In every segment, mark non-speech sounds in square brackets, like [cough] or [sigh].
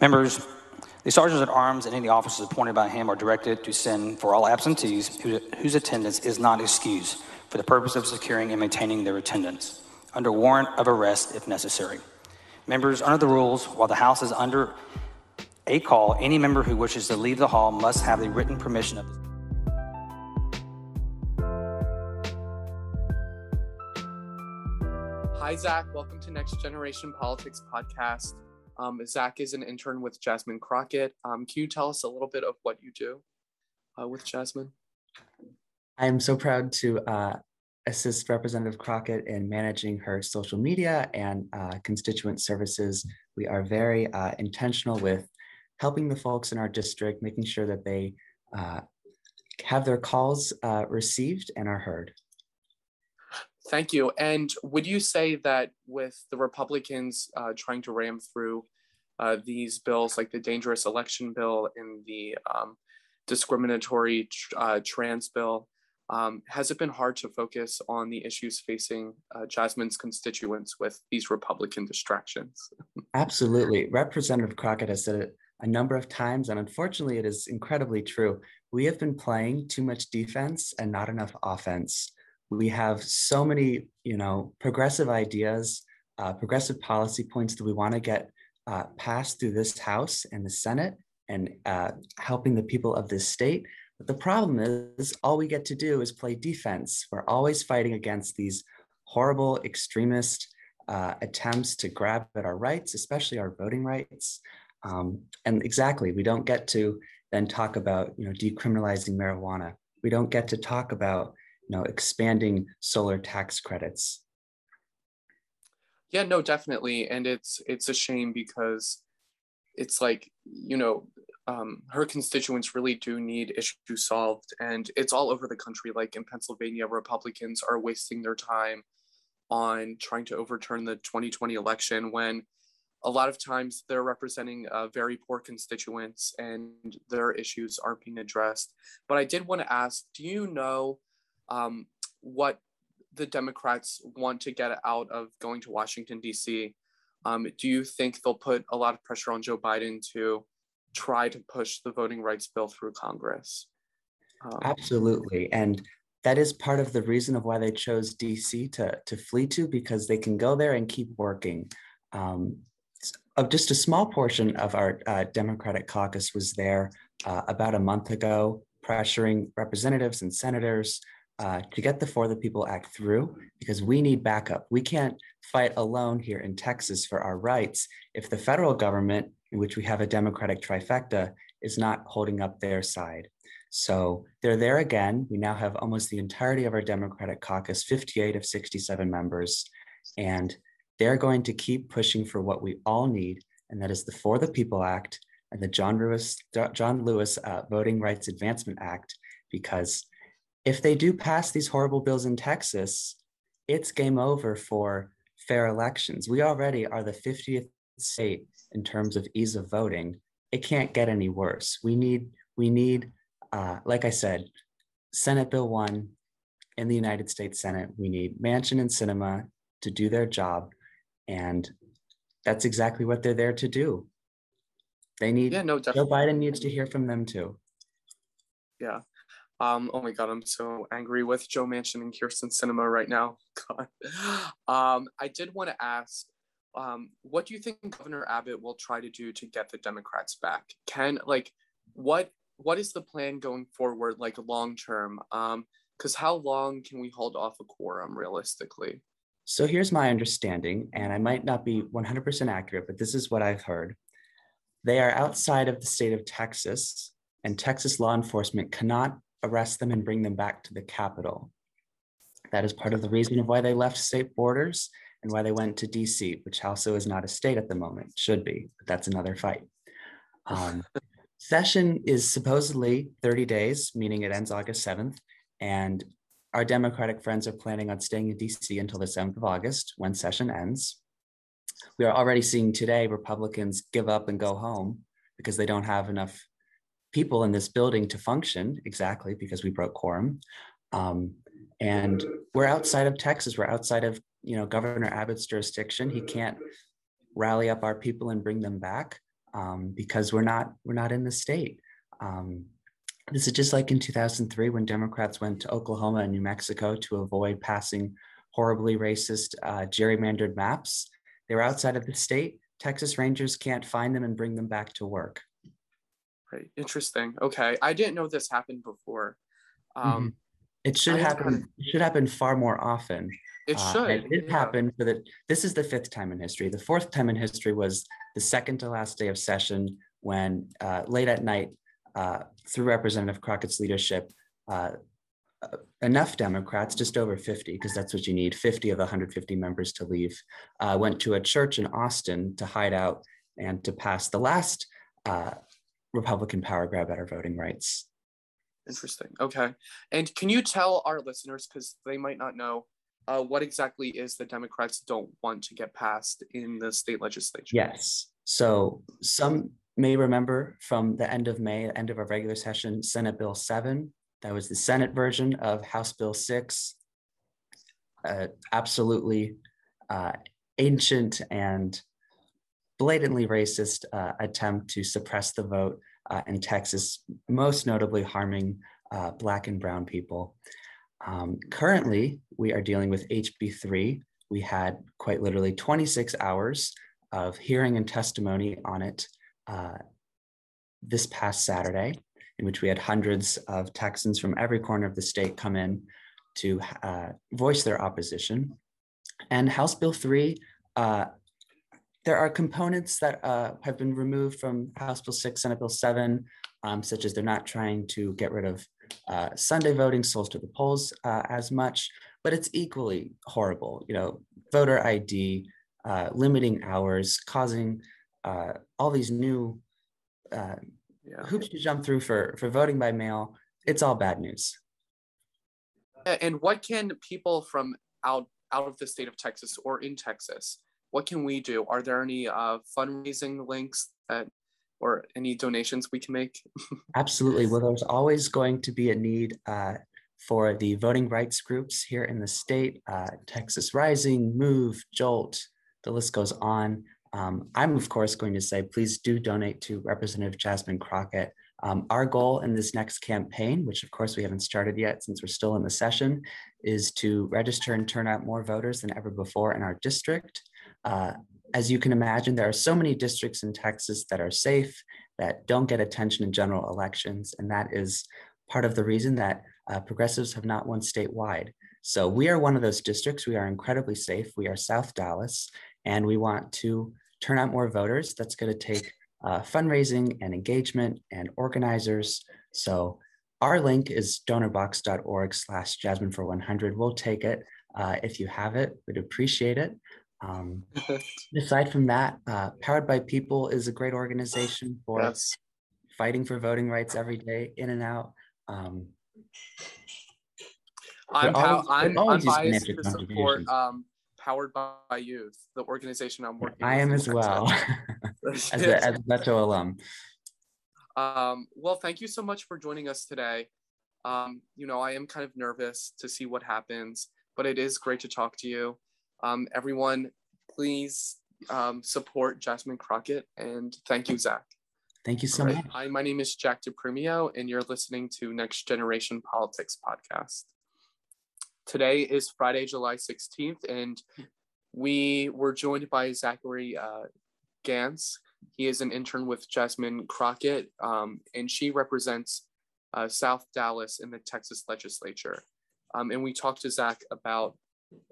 Members, the sergeants at arms and any officers appointed by him are directed to send for all absentees whose attendance is not excused for the purpose of securing and maintaining their attendance under warrant of arrest if necessary. Members, under the rules, while the House is under a call, any member who wishes to leave the hall must have the written permission of the Hi, Zach. Welcome to Next Generation Politics Podcast. Um, Zach is an intern with Jasmine Crockett. Um, can you tell us a little bit of what you do uh, with Jasmine? I am so proud to uh, assist Representative Crockett in managing her social media and uh, constituent services. We are very uh, intentional with helping the folks in our district, making sure that they uh, have their calls uh, received and are heard. Thank you. And would you say that with the Republicans uh, trying to ram through uh, these bills, like the dangerous election bill and the um, discriminatory uh, trans bill, um, has it been hard to focus on the issues facing uh, Jasmine's constituents with these Republican distractions? [laughs] Absolutely. Representative Crockett has said it a number of times, and unfortunately, it is incredibly true. We have been playing too much defense and not enough offense we have so many, you know, progressive ideas, uh, progressive policy points that we want to get uh, passed through this House and the Senate and uh, helping the people of this state. But the problem is, all we get to do is play defense. We're always fighting against these horrible extremist uh, attempts to grab at our rights, especially our voting rights. Um, and exactly, we don't get to then talk about, you know, decriminalizing marijuana. We don't get to talk about know, expanding solar tax credits. Yeah, no, definitely. And it's it's a shame because it's like, you know, um, her constituents really do need issues solved. And it's all over the country. Like in Pennsylvania, Republicans are wasting their time on trying to overturn the 2020 election when a lot of times they're representing uh, very poor constituents and their issues aren't being addressed. But I did want to ask do you know um, what the Democrats want to get out of going to Washington, D.C. Um, do you think they'll put a lot of pressure on Joe Biden to try to push the voting rights bill through Congress? Um, Absolutely. And that is part of the reason of why they chose DC to, to flee to, because they can go there and keep working. Um, of just a small portion of our uh, Democratic caucus was there uh, about a month ago, pressuring representatives and senators uh, to get the For the People Act through because we need backup. We can't fight alone here in Texas for our rights if the federal government, in which we have a Democratic trifecta, is not holding up their side. So they're there again. We now have almost the entirety of our Democratic caucus, 58 of 67 members, and they're going to keep pushing for what we all need, and that is the For the People Act and the John Lewis, John Lewis uh, Voting Rights Advancement Act, because if they do pass these horrible bills in Texas, it's game over for fair elections. We already are the 50th state in terms of ease of voting. It can't get any worse. We need, we need, uh, like I said, Senate Bill 1 in the United States Senate. We need Manchin and Sinema to do their job. And that's exactly what they're there to do. They need, yeah, no, definitely. Joe Biden needs to hear from them too. Yeah. Um, oh my God, I'm so angry with Joe Manchin and Kyrsten Sinema right now. [laughs] God. Um, I did want to ask, um, what do you think Governor Abbott will try to do to get the Democrats back? Can like, what what is the plan going forward, like long term? Um, because how long can we hold off a quorum realistically? So here's my understanding, and I might not be 100% accurate, but this is what I've heard. They are outside of the state of Texas, and Texas law enforcement cannot arrest them and bring them back to the capital. That is part of the reason of why they left state borders and why they went to DC, which also is not a state at the moment, should be, but that's another fight. Um, [laughs] session is supposedly 30 days, meaning it ends August 7th. And our Democratic friends are planning on staying in DC until the 7th of August when session ends. We are already seeing today Republicans give up and go home because they don't have enough people in this building to function exactly because we broke quorum. Um, and we're outside of Texas. We're outside of you know Governor Abbott's jurisdiction. He can't rally up our people and bring them back. um, because we're not we're not in the state. Um, this is just like in 2003 when Democrats went to Oklahoma and New Mexico to avoid passing horribly racist uh, gerrymandered maps. They were outside of the state. Texas Rangers can't find them and bring them back to work. Right. Interesting. Okay. I didn't know this happened before. Um, mm-hmm. It should happen. It should happen far more often. It uh, should. it did yeah. happen for the. This is the fifth time in history. The fourth time in history was the second to last day of session when uh, late at night, uh, through Representative Crockett's leadership, uh, uh, enough Democrats, just over 50, because that's what you need, 50 of 150 members to leave, uh, went to a church in Austin to hide out and to pass the last Republican power grab at our voting rights. Interesting. Okay. And can you tell our listeners, because they might not know, uh, what exactly is the Democrats don't want to get passed in the state legislature? Yes. So some may remember from the end of May, end of our regular session, Senate Bill 7. That was the Senate version of House Bill 6. Uh, absolutely uh, ancient and blatantly racist uh, attempt to suppress the vote uh, in Texas, most notably harming uh, Black and Brown people. Um, currently, we are dealing with HB3. We had quite literally 26 hours of hearing and testimony on it uh, this past Saturday, in which we had hundreds of Texans from every corner of the state come in to uh, voice their opposition. And House Bill 3 uh, there are components that uh, have been removed from House Bill 6, Senate Bill 7, um, such as they're not trying to get rid of uh, Sunday voting, souls to the polls uh, as much, but it's equally horrible. You know, voter ID, uh, limiting hours, causing uh, all these new uh, yeah. hoops to jump through for, for voting by mail. It's all bad news. And what can people from out out of the state of Texas or in Texas what can we do? Are there any uh, fundraising links that or any donations we can make? [laughs] Absolutely. Well, there's always going to be a need uh, for the voting rights groups here in the state uh, Texas Rising, Move, Jolt, the list goes on. Um, I'm, of course, going to say please do donate to Representative Jasmine Crockett. Um, our goal in this next campaign, which of course we haven't started yet since we're still in the session, is to register and turn out more voters than ever before in our district. Uh, as you can imagine, there are so many districts in Texas that are safe, that don't get attention in general elections. And that is part of the reason that uh, progressives have not won statewide. So we are one of those districts. We are incredibly safe. We are South Dallas, and we want to turn out more voters. That's going to take uh, fundraising and engagement and organizers. So our link is donorbox.org slash jasmine for 100. We'll take it. Uh, if you have it, we'd appreciate it. Um, [laughs] aside from that, uh, Powered by People is a great organization for yes. fighting for voting rights every day, in and out. Um, I'm, always, I'm, I'm biased to support um, Powered by Youth, the organization I'm working I am as well, [laughs] [laughs] as, a, as a Metro alum. Um, well, thank you so much for joining us today. Um, you know, I am kind of nervous to see what happens, but it is great to talk to you. Um, everyone, please um, support Jasmine Crockett and thank you, Zach. Thank you so right. much. Hi, my name is Jack DePremio, and you're listening to Next Generation Politics Podcast. Today is Friday, July 16th, and we were joined by Zachary uh, Gans. He is an intern with Jasmine Crockett, um, and she represents uh, South Dallas in the Texas legislature. Um, and we talked to Zach about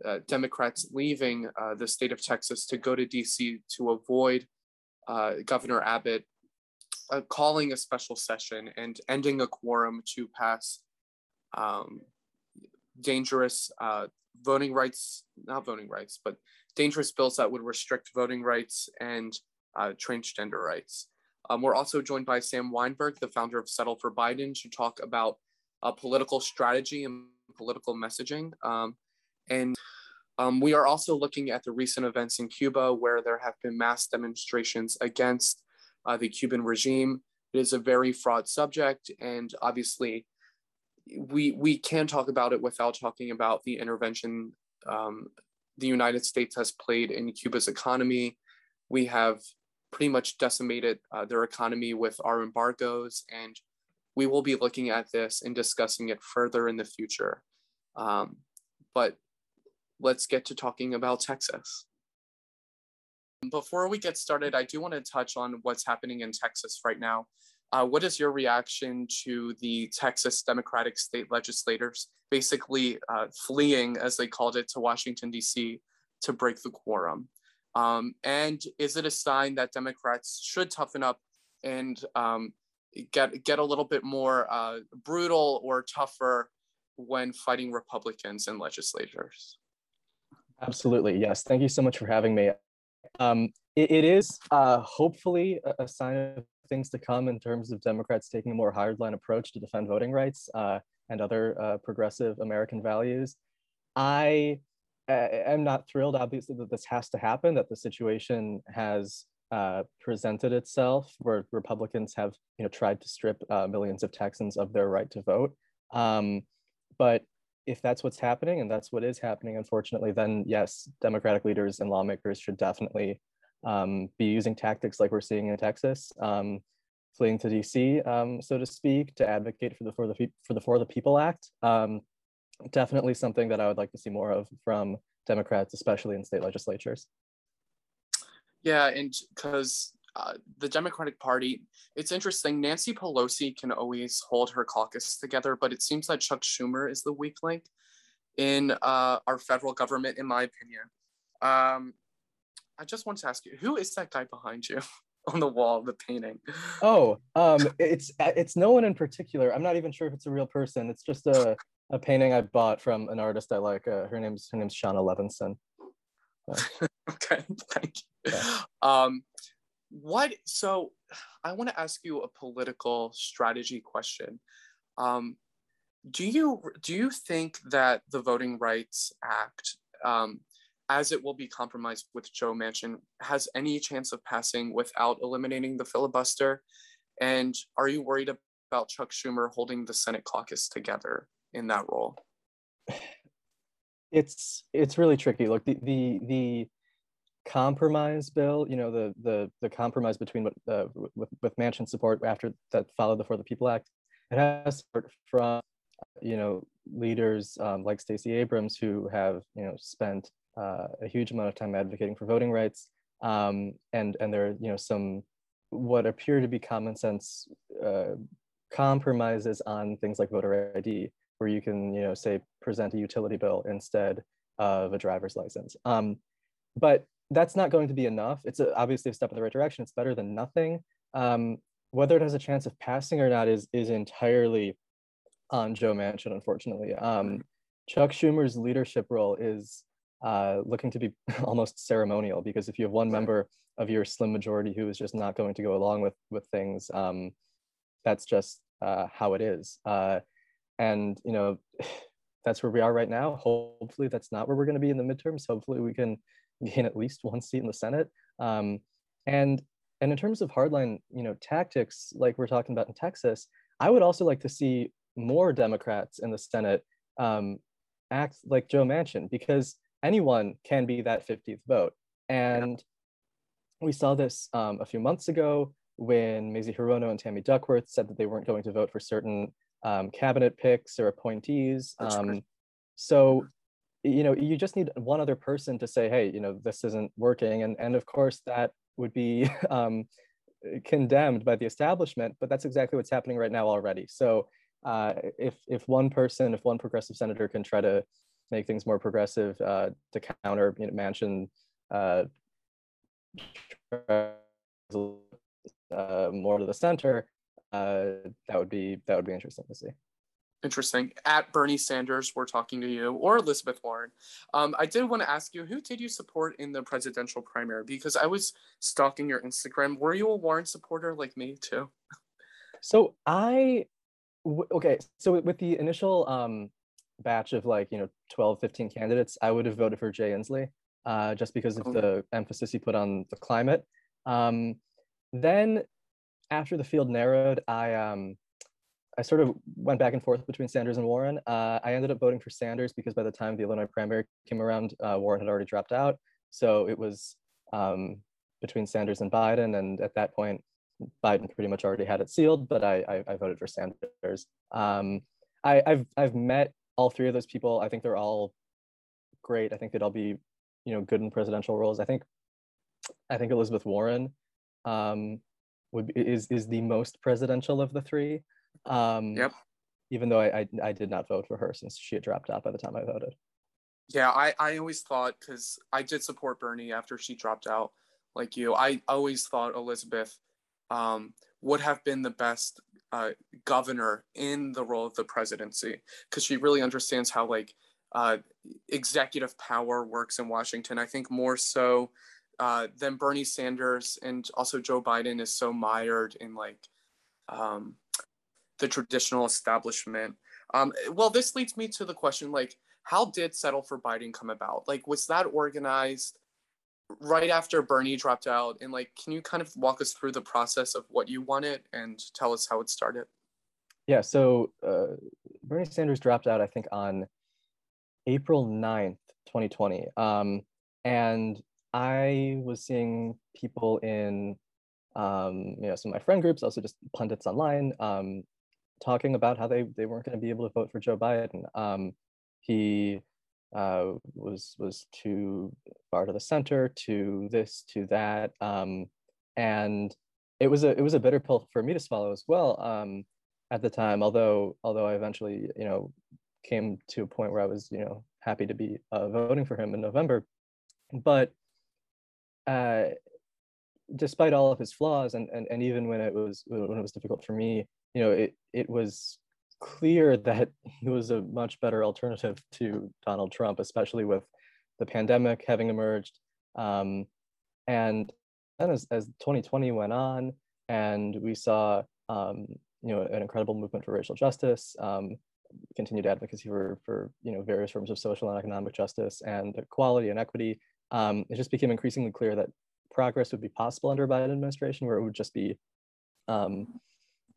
uh, Democrats leaving uh, the state of Texas to go to DC to avoid uh, Governor Abbott uh, calling a special session and ending a quorum to pass um, dangerous uh, voting rights, not voting rights, but dangerous bills that would restrict voting rights and transgender rights. Um, we're also joined by Sam Weinberg, the founder of Settle for Biden, to talk about political strategy and political messaging. Um, and um, we are also looking at the recent events in Cuba where there have been mass demonstrations against uh, the Cuban regime. It is a very fraught subject, and obviously, we we can talk about it without talking about the intervention um, the United States has played in Cuba's economy. We have pretty much decimated uh, their economy with our embargoes. And we will be looking at this and discussing it further in the future. Um, but let's get to talking about Texas. Before we get started, I do want to touch on what's happening in Texas right now. Uh, what is your reaction to the Texas Democratic state legislators basically uh, fleeing, as they called it, to Washington, D.C. to break the quorum? Um, and is it a sign that Democrats should toughen up and um, get, get a little bit more uh, brutal or tougher when fighting Republicans and legislators? Absolutely, yes. Thank you so much for having me. Um, it, it is uh, hopefully a, sign of things to come in terms of Democrats taking a more hardline approach to defend voting rights uh, and other uh, progressive American values. I am not thrilled, obviously, that this has to happen, that the situation has uh, presented itself where Republicans have you know, tried to strip uh, millions of Texans of their right to vote. Um, but if that's what's happening and that's what is happening, unfortunately, then yes, Democratic leaders and lawmakers should definitely um, be using tactics like we're seeing in Texas, um, fleeing to DC, um, so to speak, to advocate for the for the for the For the People Act. Um, definitely something that I would like to see more of from Democrats, especially in state legislatures. Yeah, and because uh, the Democratic Party, it's interesting. Nancy Pelosi can always hold her caucus together, but it seems that Chuck Schumer is the weak link in uh, our federal government, in my opinion. Um, I just want to ask you, who is that guy behind you [laughs] on the wall, the painting? Oh, um, it's it's no one in particular. I'm not even sure if it's a real person. It's just a, a painting I bought from an artist I like. Uh, her name's her name's Shauna Levinson. [laughs] okay, thank you. Yeah. Um, what? So, I want to ask you a political strategy question. Um, do you do you think that the Voting Rights Act um, as it will be compromised with Joe Manchin, has any chance of passing without eliminating the filibuster? And are you worried about Chuck Schumer holding the Senate caucus together in that role? [sighs] It's it's really tricky. Look, the the the compromise bill, you know, the the the compromise between what uh, with with Manchin support after that followed the For the People Act, it has support from you know leaders um, like Stacey Abrams who have you know spent uh, a huge amount of time advocating for voting rights, um, and and there are you know some what appear to be common sense uh, compromises on things like voter ID, where you can you know say present a utility bill instead of a driver's license. Um, but that's not going to be enough. It's a, obviously a step in the right direction. It's better than nothing. Um, whether it has a chance of passing or not is is entirely on Joe Manchin, unfortunately. Um, Chuck Schumer's leadership role is uh, looking to be [laughs] almost ceremonial because if you have one member of your slim majority who is just not going to go along with with things, um, that's just uh, how it is. Uh, and you know, [sighs] that's where we are right now. Hopefully, that's not where we're going to be in the midterms. Hopefully, we can gain at least one seat in the Senate. Um, and and in terms of hardline, you know, tactics like we're talking about in Texas, I would also like to see more Democrats in the Senate um, act like Joe Manchin because anyone can be that 50th vote. And we saw this um, a few months ago when Mazie Hirono and Tammy Duckworth said that they weren't going to vote for certain um, cabinet picks or appointees. Um, so, you know, you just need one other person to say, hey, you know, this isn't working. And, and of course, that would be [laughs] um, condemned by the establishment, but that's exactly what's happening right now already. So uh, if, if one person, if one progressive senator can try to make things more progressive uh, to counter you know, Manchin uh, uh, more to the center. Uh, that would be that would be interesting to see. Interesting. At Bernie Sanders, we're talking to you, or Elizabeth Warren. Um, I did want to ask you, who did you support in the presidential primary? Because I was stalking your Instagram. Were you a Warren supporter like me too? So I, okay. So with the initial um, batch of like you know 12 15 candidates i would have voted for jay inslee uh, just because of oh. the emphasis he put on the climate um, then after the field narrowed i um, i sort of went back and forth between sanders and warren uh, i ended up voting for sanders because by the time the illinois primary came around uh, warren had already dropped out so it was um, between Sanders and Biden, and at that point, Biden pretty much already had it sealed. But I I, I voted for Sanders. Um, I, I've I've met all three of those people. I think they're all great. I think they'd all be you know good in presidential roles. I think I think Elizabeth Warren um, would is is the most presidential of the three. Um, Yep. Even though I, I I did not vote for her since she had dropped out by the time I voted. Yeah, I, I always thought because I did support Bernie after she dropped out, like you. I always thought Elizabeth um, would have been the best uh, governor in the role of the presidency because she really understands how like uh, executive power works in Washington. I think more so uh, than Bernie Sanders and also Joe Biden is so mired in like um, the traditional establishment. Um, well, this leads me to the question like, how did Settle for Biden come about? Like, was that organized right after Bernie dropped out? And like, can you kind of walk us through the process of what you wanted and tell us how it started? Yeah, so uh, Bernie Sanders dropped out, I think, on April 9th, 2020. Um, and I was seeing people in, um, you know, some of my friend groups, also just pundits online, um, talking about how they, they weren't going to be able to vote for Joe Biden. Um, he uh, was was too far to the center, to this, to that, um, and it was a it was a bitter pill for me to swallow as well um, at the time. Although although I eventually you know came to a point where I was you know happy to be uh, voting for him in November, but uh, despite all of his flaws and, and and even when it was when it was difficult for me, you know it it was clear that [laughs] he was a much better alternative to Donald Trump, especially with the pandemic having emerged. Um, and then as, as 2020 went on and we saw, um, you know, an incredible movement for racial justice, um, continued advocacy for, for, you know, various forms of social and economic justice and equality and equity, um, it just became increasingly clear that progress would be possible under a Biden administration where it would just be um,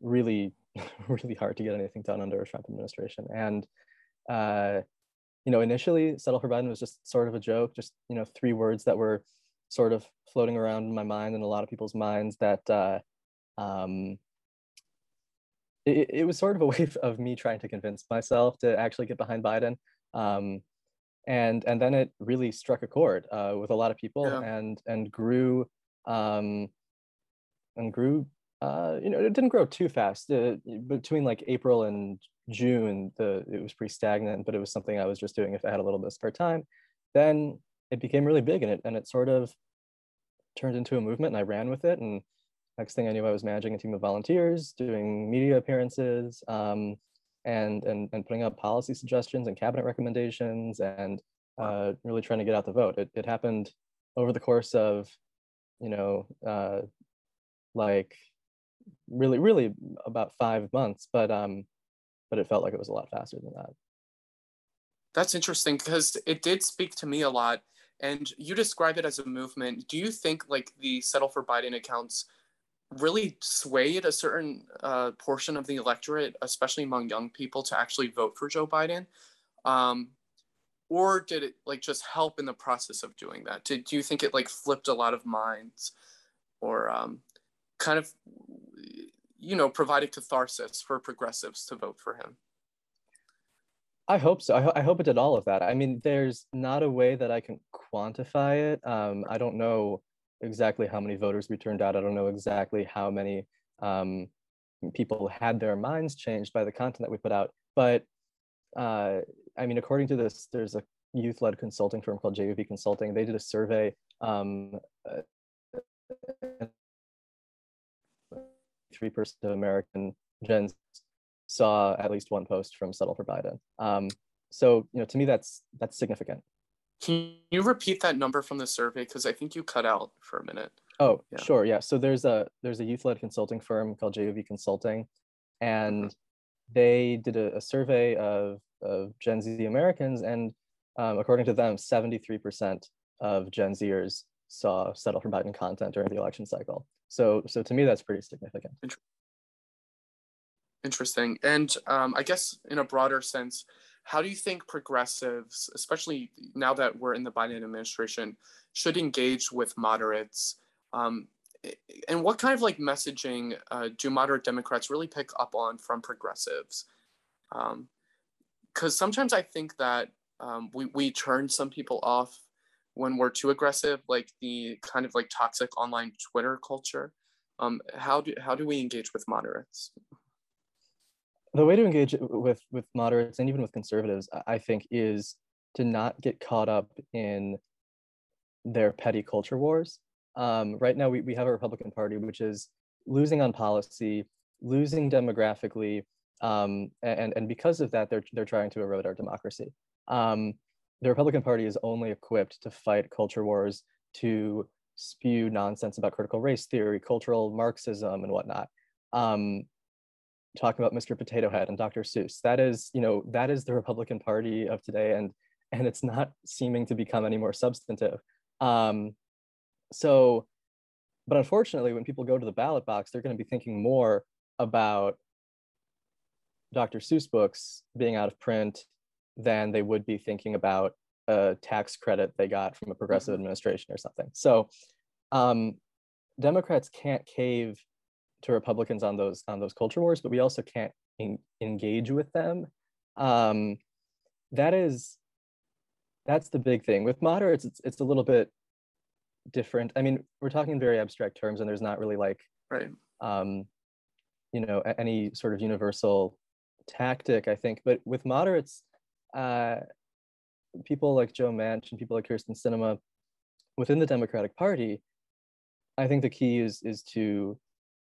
really [laughs] really hard to get anything done under a Trump administration. And uh, you know, initially, settle for Biden was just sort of a joke, just you know, three words that were sort of floating around in my mind and a lot of people's minds. That uh, um, it, it was sort of a [laughs] way of me trying to convince myself to actually get behind Biden. Um, and and then it really struck a chord uh, with a lot of people Yeah. and and grew um, and grew uh, you know, it didn't grow too fast. Uh, between like April and June, the it was pretty stagnant, but it was something I was just doing if I had a little bit of spare time. Then it became really big, and it and it sort of turned into a movement, and I ran with it. And next thing I knew, I was managing a team of volunteers, doing media appearances, um, and and and putting up policy suggestions and cabinet recommendations, and uh, really trying to get out the vote. It it happened over the course of, you know, uh, like really really about five months but um but it felt like it was a lot faster than that That's interesting because it did speak to me a lot. And you describe it as a movement. Do you think like the Settle for Biden accounts really swayed a certain uh, portion of the electorate, especially among young people, to actually vote for Joe Biden? Um, or did it like just help in the process of doing that? Did do you think it like flipped a lot of minds, or um, kind of, you know, provided catharsis for progressives to vote for him? i hope so. I, ho- I hope it did all of that. I mean there's not a way that i can quantify it. Um i don't know exactly how many voters we turned out. I don't know exactly how many um people had their minds changed by the content that we put out. But uh i mean according to this there's a youth-led consulting firm called juv consulting. They did a survey um three percent of American gens saw at least one post from Settle for Biden. Um, so you know, to me, that's that's significant. Can you repeat that number from the survey? Because I think you cut out for a minute. Oh, Yeah. sure, yeah. So there's a there's a youth-led consulting firm called JUV Consulting, and they did a, a survey of of Gen Z Americans, and um, according to them, 73% of Gen Zers saw Settle for Biden content during the election cycle. So so to me, that's pretty significant. Interesting. And um, I guess in a broader sense, how do you think progressives, especially now that we're in the Biden administration, should engage with moderates Um, and what kind of like messaging uh, do moderate Democrats really pick up on from progressives? Because um, sometimes I think that um, we, we turn some people off when we're too aggressive, like the kind of like toxic online Twitter culture. Um, how do how do we engage with moderates? The way to engage with with moderates and even with conservatives, I think, is to not get caught up in their petty culture wars. Um, right now, we, we have a Republican Party which is losing on policy, losing demographically, um, and and because of that, they're they're trying to erode our democracy. Um, the Republican Party is only equipped to fight culture wars, to spew nonsense about critical race theory, cultural Marxism, and whatnot. Um, talking about Mr. Potato Head and Dr. Seuss. That is, you know, that is the Republican Party of today, and and it's not seeming to become any more substantive. Um, so, but unfortunately, when people go to the ballot box, they're going to be thinking more about Dr. Seuss books being out of print than they would be thinking about a tax credit they got from a progressive mm-hmm. administration or something. So um, Democrats can't cave to Republicans on those on those culture wars, but we also can't in, engage with them. Um, that is that's the big thing with moderates. It's it's a little bit different. I mean, we're talking in very abstract terms, and there's not really like right. Um, you know, any sort of universal tactic. I think, but with moderates, uh, people like Joe Manchin, people like Kyrsten Sinema, within the Democratic Party, I think the key is is to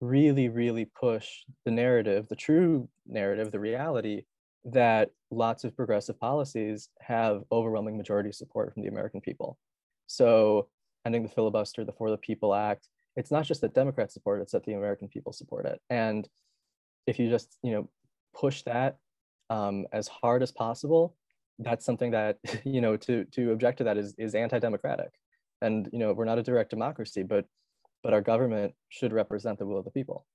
really, really push the narrative, the true narrative, the reality that lots of progressive policies have overwhelming majority support from the American people. So ending the filibuster, the For the People Act, it's not just that Democrats support it, it's that the American people support it. And if you just, you know, push that um, as hard as possible, that's something that [laughs] you know to to object to that is is anti-democratic, and you know we're not a direct democracy, but but our government should represent the will of the people.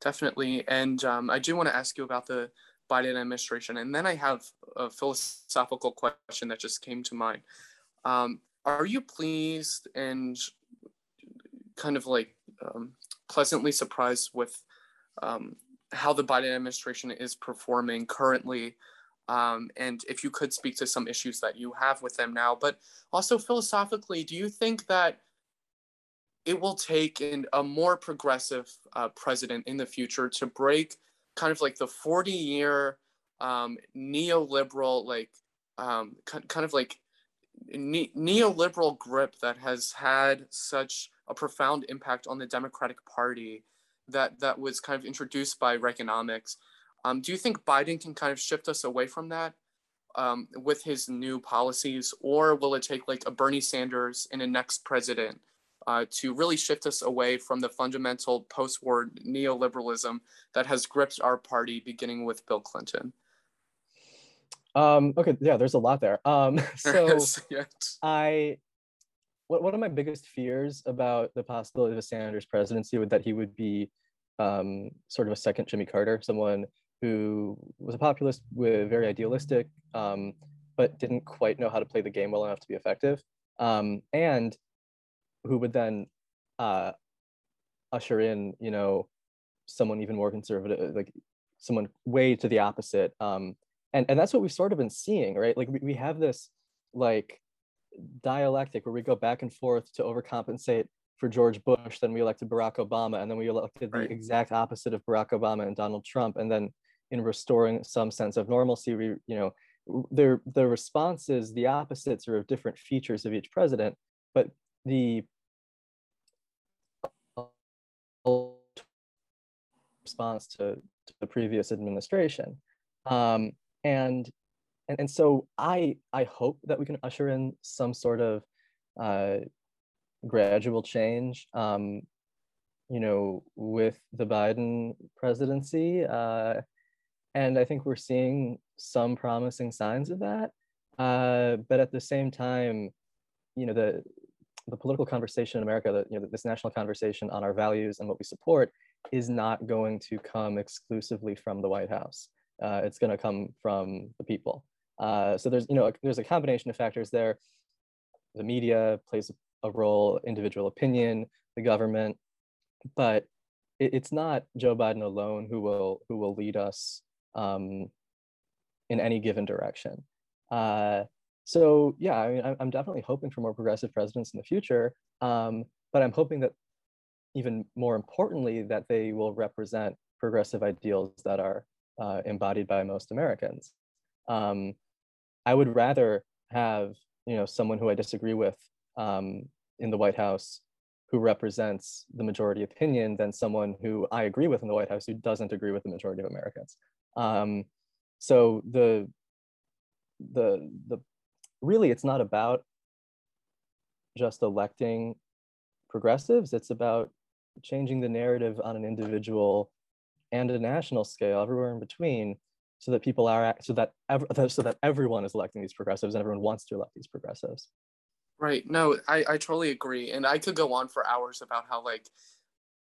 Definitely, and um, I do want to ask you about the Biden administration, and then I have a philosophical question that just came to mind. Um, are you pleased and kind of like um, pleasantly surprised with um, how the Biden administration is performing currently. Um, and if you could speak to some issues that you have with them now, but also philosophically, do you think that it will take in a more progressive uh, president in the future to break kind of like the 40 year um, neoliberal, like um, kind of like ne- neoliberal grip that has had such a profound impact on the Democratic Party that that was kind of introduced by Reaganomics. Um, do you think Biden can kind of shift us away from that um, with his new policies, or will it take like a Bernie Sanders and a next president uh, to really shift us away from the fundamental post-war neoliberalism that has gripped our party, beginning with Bill Clinton? Um, okay, yeah, there's a lot there. Um, [laughs] so [laughs] yes, yes. I what, one of my biggest fears about the possibility of a Sanders presidency would that he would be um, sort of a second Jimmy Carter, someone who was a populist with very idealistic, um, but didn't quite know how to play the game well enough to be effective, um, and who would then uh, usher in, you know, someone even more conservative, like someone way to the opposite. Um, and and that's what we've sort of been seeing, right? Like we, we have this like dialectic where we go back and forth to overcompensate for George Bush, then we elected Barack Obama, and then we elected right. the exact opposite of Barack Obama and Donald Trump. And then in restoring some sense of normalcy, we, you know, the the responses, the opposites are of different features of each president, but the response to, to the previous administration. Um, and and, and so I I hope that we can usher in some sort of uh, gradual change. Um, you know, with the Biden presidency, uh, and I think we're seeing some promising signs of that. Uh, but at the same time, you know, the the political conversation in America, that you know, this national conversation on our values and what we support, is not going to come exclusively from the White House. Uh, it's going to come from the people. Uh, so there's, you know, there's a combination of factors there. The media plays a role, individual opinion, the government, but it, it's not Joe Biden alone who will who will lead us um, in any given direction. Uh, so yeah, I mean, I'm definitely hoping for more progressive presidents in the future, um, but I'm hoping that even more importantly that they will represent progressive ideals that are uh, embodied by most Americans. Um, I would rather have you know someone who I disagree with um, in the White House who represents the majority opinion than someone who I agree with in the White House who doesn't agree with the majority of Americans. Um, so the the the really it's not about just electing progressives. It's about changing the narrative on an individual and a national scale, everywhere in between, so that people are so that ev- so that everyone is electing these progressives and everyone wants to elect these progressives. Right. No, I, I totally agree. And I could go on for hours about how like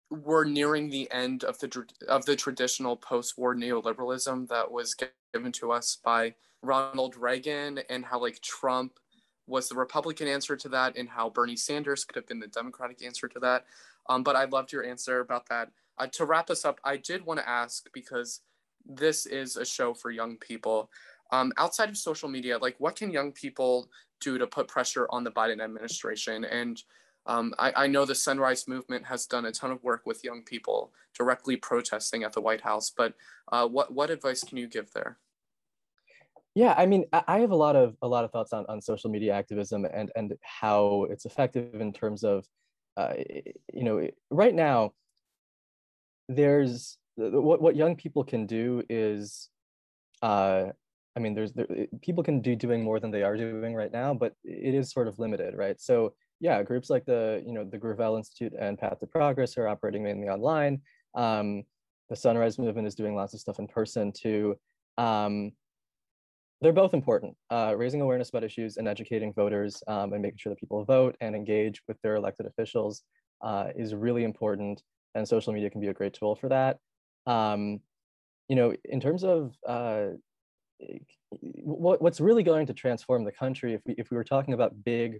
we're nearing the end of the of the traditional post-war neoliberalism that was given to us by Ronald Reagan and how like Trump was the Republican answer to that and how Bernie Sanders could have been the Democratic answer to that. Um, but I loved your answer about that. Uh, to wrap us up, I did want to ask because this is a show for young people. Um, outside of social media, like what can young people do to put pressure on the Biden administration? And um, I, I, know the Sunrise Movement has done a ton of work with young people directly protesting at the White House. But uh, what what advice can you give there? Yeah, I mean, I have a lot of a lot of thoughts on, on social media activism and and how it's effective in terms of, uh, you know, right now. There's what what young people can do is, uh, I mean, there's there, people can do doing more than they are doing right now, but it is sort of limited, right? So yeah, groups like the you know the Gravel Institute and Path to Progress are operating mainly online. Um, the Sunrise Movement is doing lots of stuff in person too. Um, they're both important. Uh, raising awareness about issues and educating voters um, and making sure that people vote and engage with their elected officials uh, is really important. And social media can be a great tool for that. Um, you know, in terms of uh, what, what's really going to transform the country, if we if we were talking about big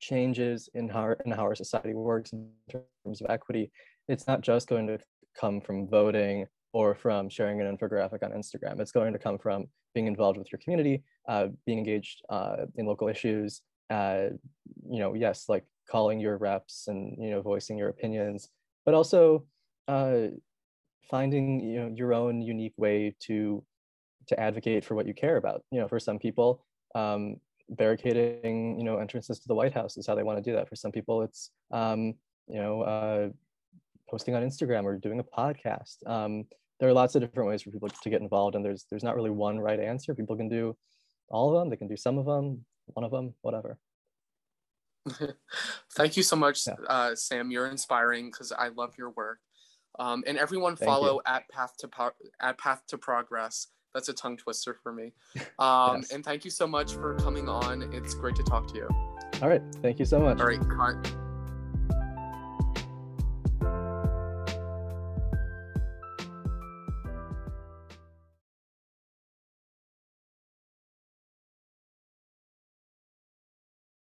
changes in how, in how our society works in terms of equity, it's not just going to come from voting or from sharing an infographic on Instagram. It's going to come from being involved with your community, uh, being engaged uh, in local issues, uh, you know, yes, like calling your reps and, you know, voicing your opinions, but also uh, finding, you know, your own unique way to, to advocate for what you care about. You know, for some people, um, barricading you know entrances to the White House is how they want to do that. For some people, it's um, you know uh, posting on Instagram or doing a podcast. Um, there are lots of different ways for people to get involved, and there's there's not really one right answer. People can do all of them. They can do some of them, one of them, whatever. [laughs] Thank you so much, yeah. uh, Sam. You're inspiring because I love your work. Um, and everyone follow you. at Path to po- at Path to Progress that's a tongue twister for me. [laughs] Um, yes. And thank you so much for coming on. It's great to talk to you. All right. Thank you so much. All right. Cut.